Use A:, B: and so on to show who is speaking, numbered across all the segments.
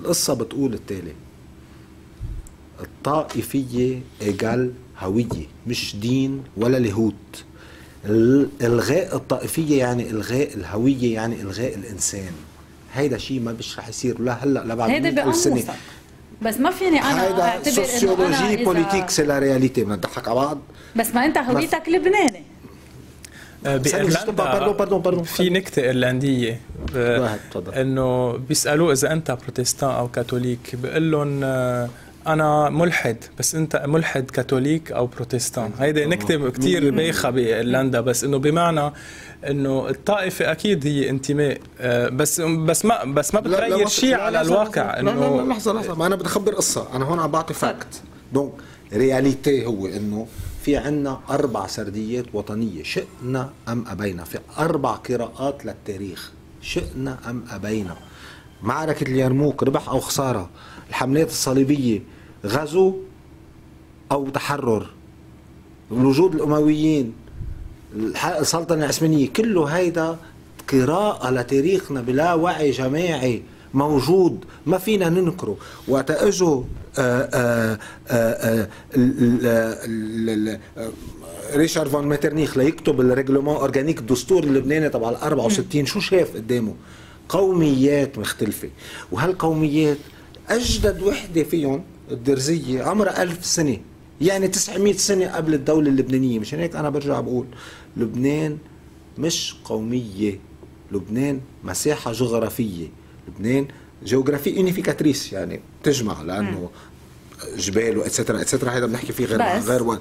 A: القصة بتقول التالي. الطائفية égale هوية مش دين ولا لاهوت إلغاء الطائفية يعني إلغاء الهوية يعني إلغاء الإنسان. هيدا شيء ما مش رح يصير لا هلأ لا بعد
B: هيدا سنة. بس ما فيني أنا
A: هيدا أعتبر sociologie politique c'est la réalité بدنا نضحك على بعض.
B: بس ما أنت هويتك لبناني.
C: آه، بايرلندا في نكتة إيرلندية. آه، إنه بيسالوه إذا أنت بروتستان أو كاثوليك بيقول لهم آه، أنا ملحد بس أنت ملحد كاثوليك أو بروتستان. هيدي نكتة كثير بايخة بإيرلندا بس إنه بمعنى إنه الطائفة أكيد هي انتماء. بس بس ما بس ما بتغير شيء على الواقع
A: إنه لحظة لحظة. ما أنا بدي أخبر قصة. أنا هون عم بعطي fact donc réalité هو إنه في عنا أربع سرديات وطنية شئنا أم أبينا. في أربع قراءات للتاريخ شئنا أم أبينا. معركة اليرموك ربح أو خسارة الحملات الصليبية غزو أو تحرر الوجود الأمويين السلطنة العثمانية كله هيدا قراءة لتاريخنا بلاوعي جماعي. موجود ما فينا ننكره. وقت اجوا ريشارد فون ميترنيخ ليكتب ال règlement organique الدستور اللبناني تبع ال 64 شو شاف قدامه؟ قوميات مختلفة. وهالقوميات أجدد وحدة فيهم الدرزية عمرها ألف سنة؟ يعني 900 سنة قبل الدولة اللبنانية. مشان هيك أنا برجع بقول لبنان مش قومية لبنان مساحة جغرافية. لبنان. جغرافي unificatrice يعني تجمع لأنه جبال و et cetera et cetera هذا بنحكي فيه غير غير و...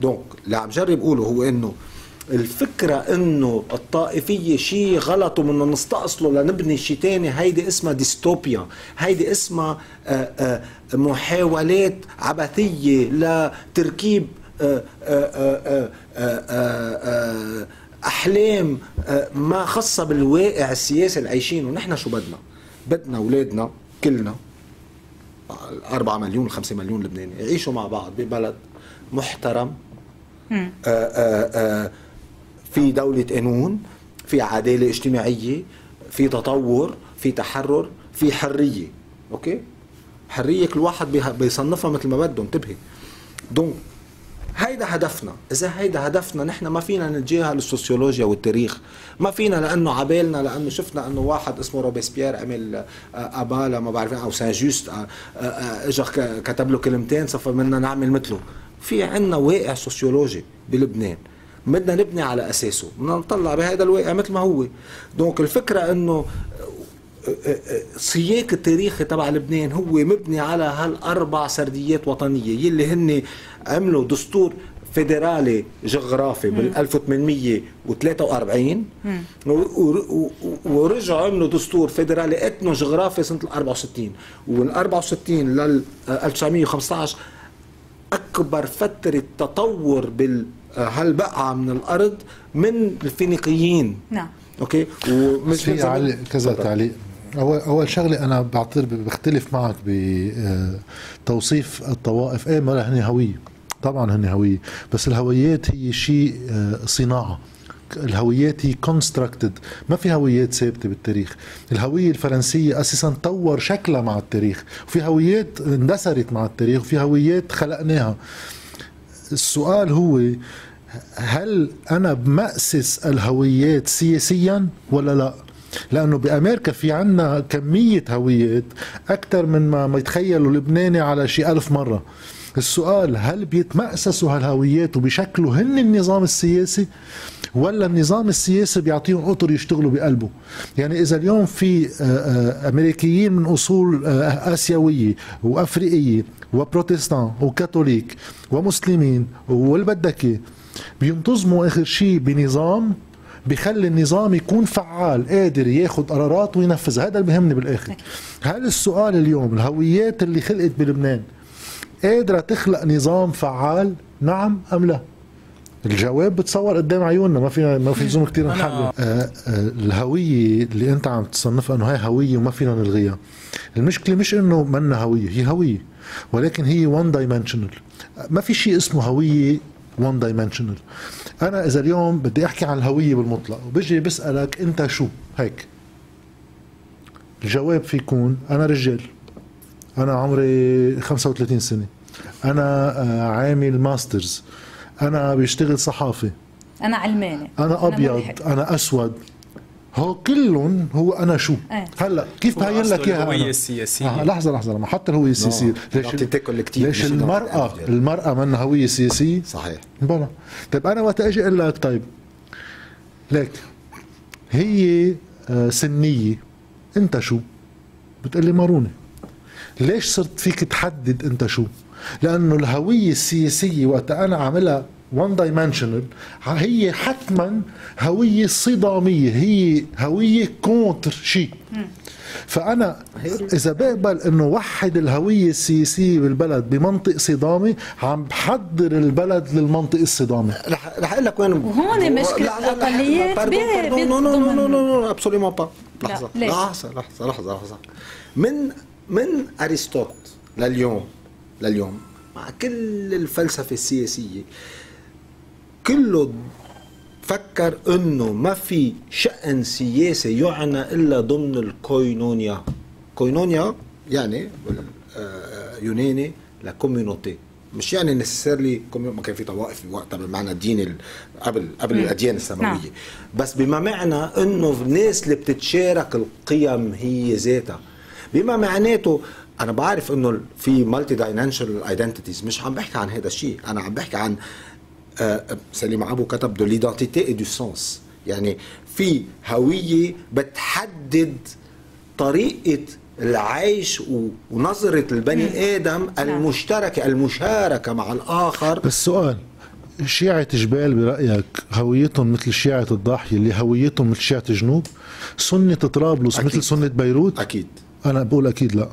A: donc اللي عم جرب اقوله هو إنه الفكرة إنه الطائفية شيء غلط وبدنا نستأصله لنبني شيء ثاني هيدي اسمها ديستوبيا. هيدي اسمها آه، آه، محاولات عبثية لتركيب آه، أحلام ما خاصة بالواقع السياسي اللي عايشينه. نحن شو بدنا؟ بدنا اولادنا كلنا. 4 مليون 5 مليون لبناني. يعيشوا مع بعض ببلد محترم. آآ آآ في دولة قانون في عدالة اجتماعية في تطور في تحرر في حرية. okay؟ حرية كل واحد بيصنفها مثل ما بده. انتبهي. donc هيدا هدفنا. إذا هيدا هدفنا نحن ما فينا نتجاهل السوسيولوجيا والتاريخ. ما فينا لأنه عبالنا لأنه شفنا إنه واحد اسمه روبيسبيير عمل آه، أبالا ما بعرف أو سان جوست آه، آه، اجى كتب له كلمتين صفى بدنا نعمل مثله. في عندنا واقع سوسيولوجي بلبنان. بدنا نبني على أساسه. بدنا نطلع بهذا الواقع مثل ما هو. donc الفكرة إنه سياق التاريخي تبع لبنان هو مبني على هالأربع سرديات وطنية يلي هن عملوا دستور فيدرالي جغرافي بال 1843 ورجعوا عملوا دستور فيدرالي اثنو جغرافي سنة ال 64 وال 64 لل 1915 أكبر فترة تطور بال هالبقعة من الأرض من الفينيقيين.
B: نعم.
A: أوكي؟
D: ومش في كذا تعليق. اول أول شغلة أنا بعترف بختلف معك بتوصيف الطوائف. إيه ما هن هوية. طبعا هن هوية. بس الهويات هي شيء آه، صناعة. الهويات هي constructed ما في هويات ثابتة بالتاريخ. الهوية الفرنسية أساسا طور شكلها مع التاريخ. وفي هويات اندثرت مع التاريخ وفي هويات خلقناها. السؤال هو هل أنا بمأسس الهويات سياسيا ولا لا؟ لأنه بأمريكا في عنا كمية هويات أكثر من ما يتخيلوا لبناني على شي ألف مرة. السؤال هل بيتمأسسوا هالهويات وبيشكلوا هن النظام السياسي ولا النظام السياسي بيعطيهم اطر يشتغلوا بقلبه؟ يعني إذا اليوم في آه، آه، أمريكيين من أصول آه، آسيوية وأفريقية وبروتستان وكاثوليك ومسلمين والبدكي بينتظموا آخر شيء بنظام بخلي النظام يكون فعال قادر ياخذ قرارات وينفذها هذا اللي بهمني بالآخر. هل السؤال اليوم الهويات اللي خلقت بلبنان قادرة تخلق نظام فعال؟ نعم أم لا؟ الجواب بتصور قدام عيوننا ما فينا ما في لزوم كثير نحلل. آه آه الهوية اللي أنت عم تصنفها إنه هي هوية وما فينا نلغيها. المشكلة مش إنه منا هوية هي هوية ولكن هي one-dimensional ما في شيء اسمه هوية one-dimensional أنا إذا اليوم بدي أحكي عن الهوية بالمطلق وبجي بسألك أنت شو؟ هيك. الجواب في يكون أنا رجال. أنا عمري 35 سنة. أنا آه، عامل ماسترز أنا بشتغل صحافي
B: أنا علماني
D: أنا أبيض. أنا, أنا أسود. هو كلهم هو أنا شو؟
B: إيه.
D: هلأ كيف بهين لك إياها
C: الهويه السياسيه
D: آه لحظة لحظة لما حتى الهوية السياسيه
A: ليش
D: ليش المراه المرأة منها هوية سياسيه
A: صحيح.
D: بلا طيب أنا وقت أجي أقول لك طيب ليك هي آه، سنية. أنت شو؟ بتقول لي ماروني ليش صرت فيك تحدد أنت شو؟ لأنه الهوية السياسية وقت أنا عاملها one-dimensional هي حتما هوية صدامية هي هوية contre شيء فأنا إذا بقبل إنه وحد الهوية السياسية بالبلد بمنطق صدامي عم بحضر البلد للمنطق الصدامي.
A: رح رح أقول لك وين
B: وهون مشكلة الاقليات
A: non non non non non absolument pas لحظة
B: ليش؟
A: لحظة لحظة لحظة لحظة. من من أرسطو لليوم لليوم مع كل الفلسفة السياسية كله فكر إنه ما في شأن سياسي يعنى إلا ضمن ال κοινωνία. κοινωνία يعني يوناني la communauté. مش يعني necessarily ما كان في طوائف وقتها بالمعنى الديني قبل قبل الأديان السماوية. نعم. بس بما معنى إنه الناس اللي بتتشارك القيم هي ذاتها. بما معناته أنا بعرف إنه في multidimensional identities مش عم بحكي عن هذا الشيء. أنا عم بحكي عن آه، سليم ابو كتب De l'identité et du sens يعني في هوية بتحدد طريقة العيش ونظرة البني آدم نعم. المشتركة المشاركة مع الآخر.
D: بس سؤال شيعة جبال برأيك هويتهم مثل شيعة الضاحية اللي هويتهم مثل شيعة جنوب؟ سنة طرابلس مثل سنة بيروت؟
A: أكيد.
D: أنا بقول أكيد لا.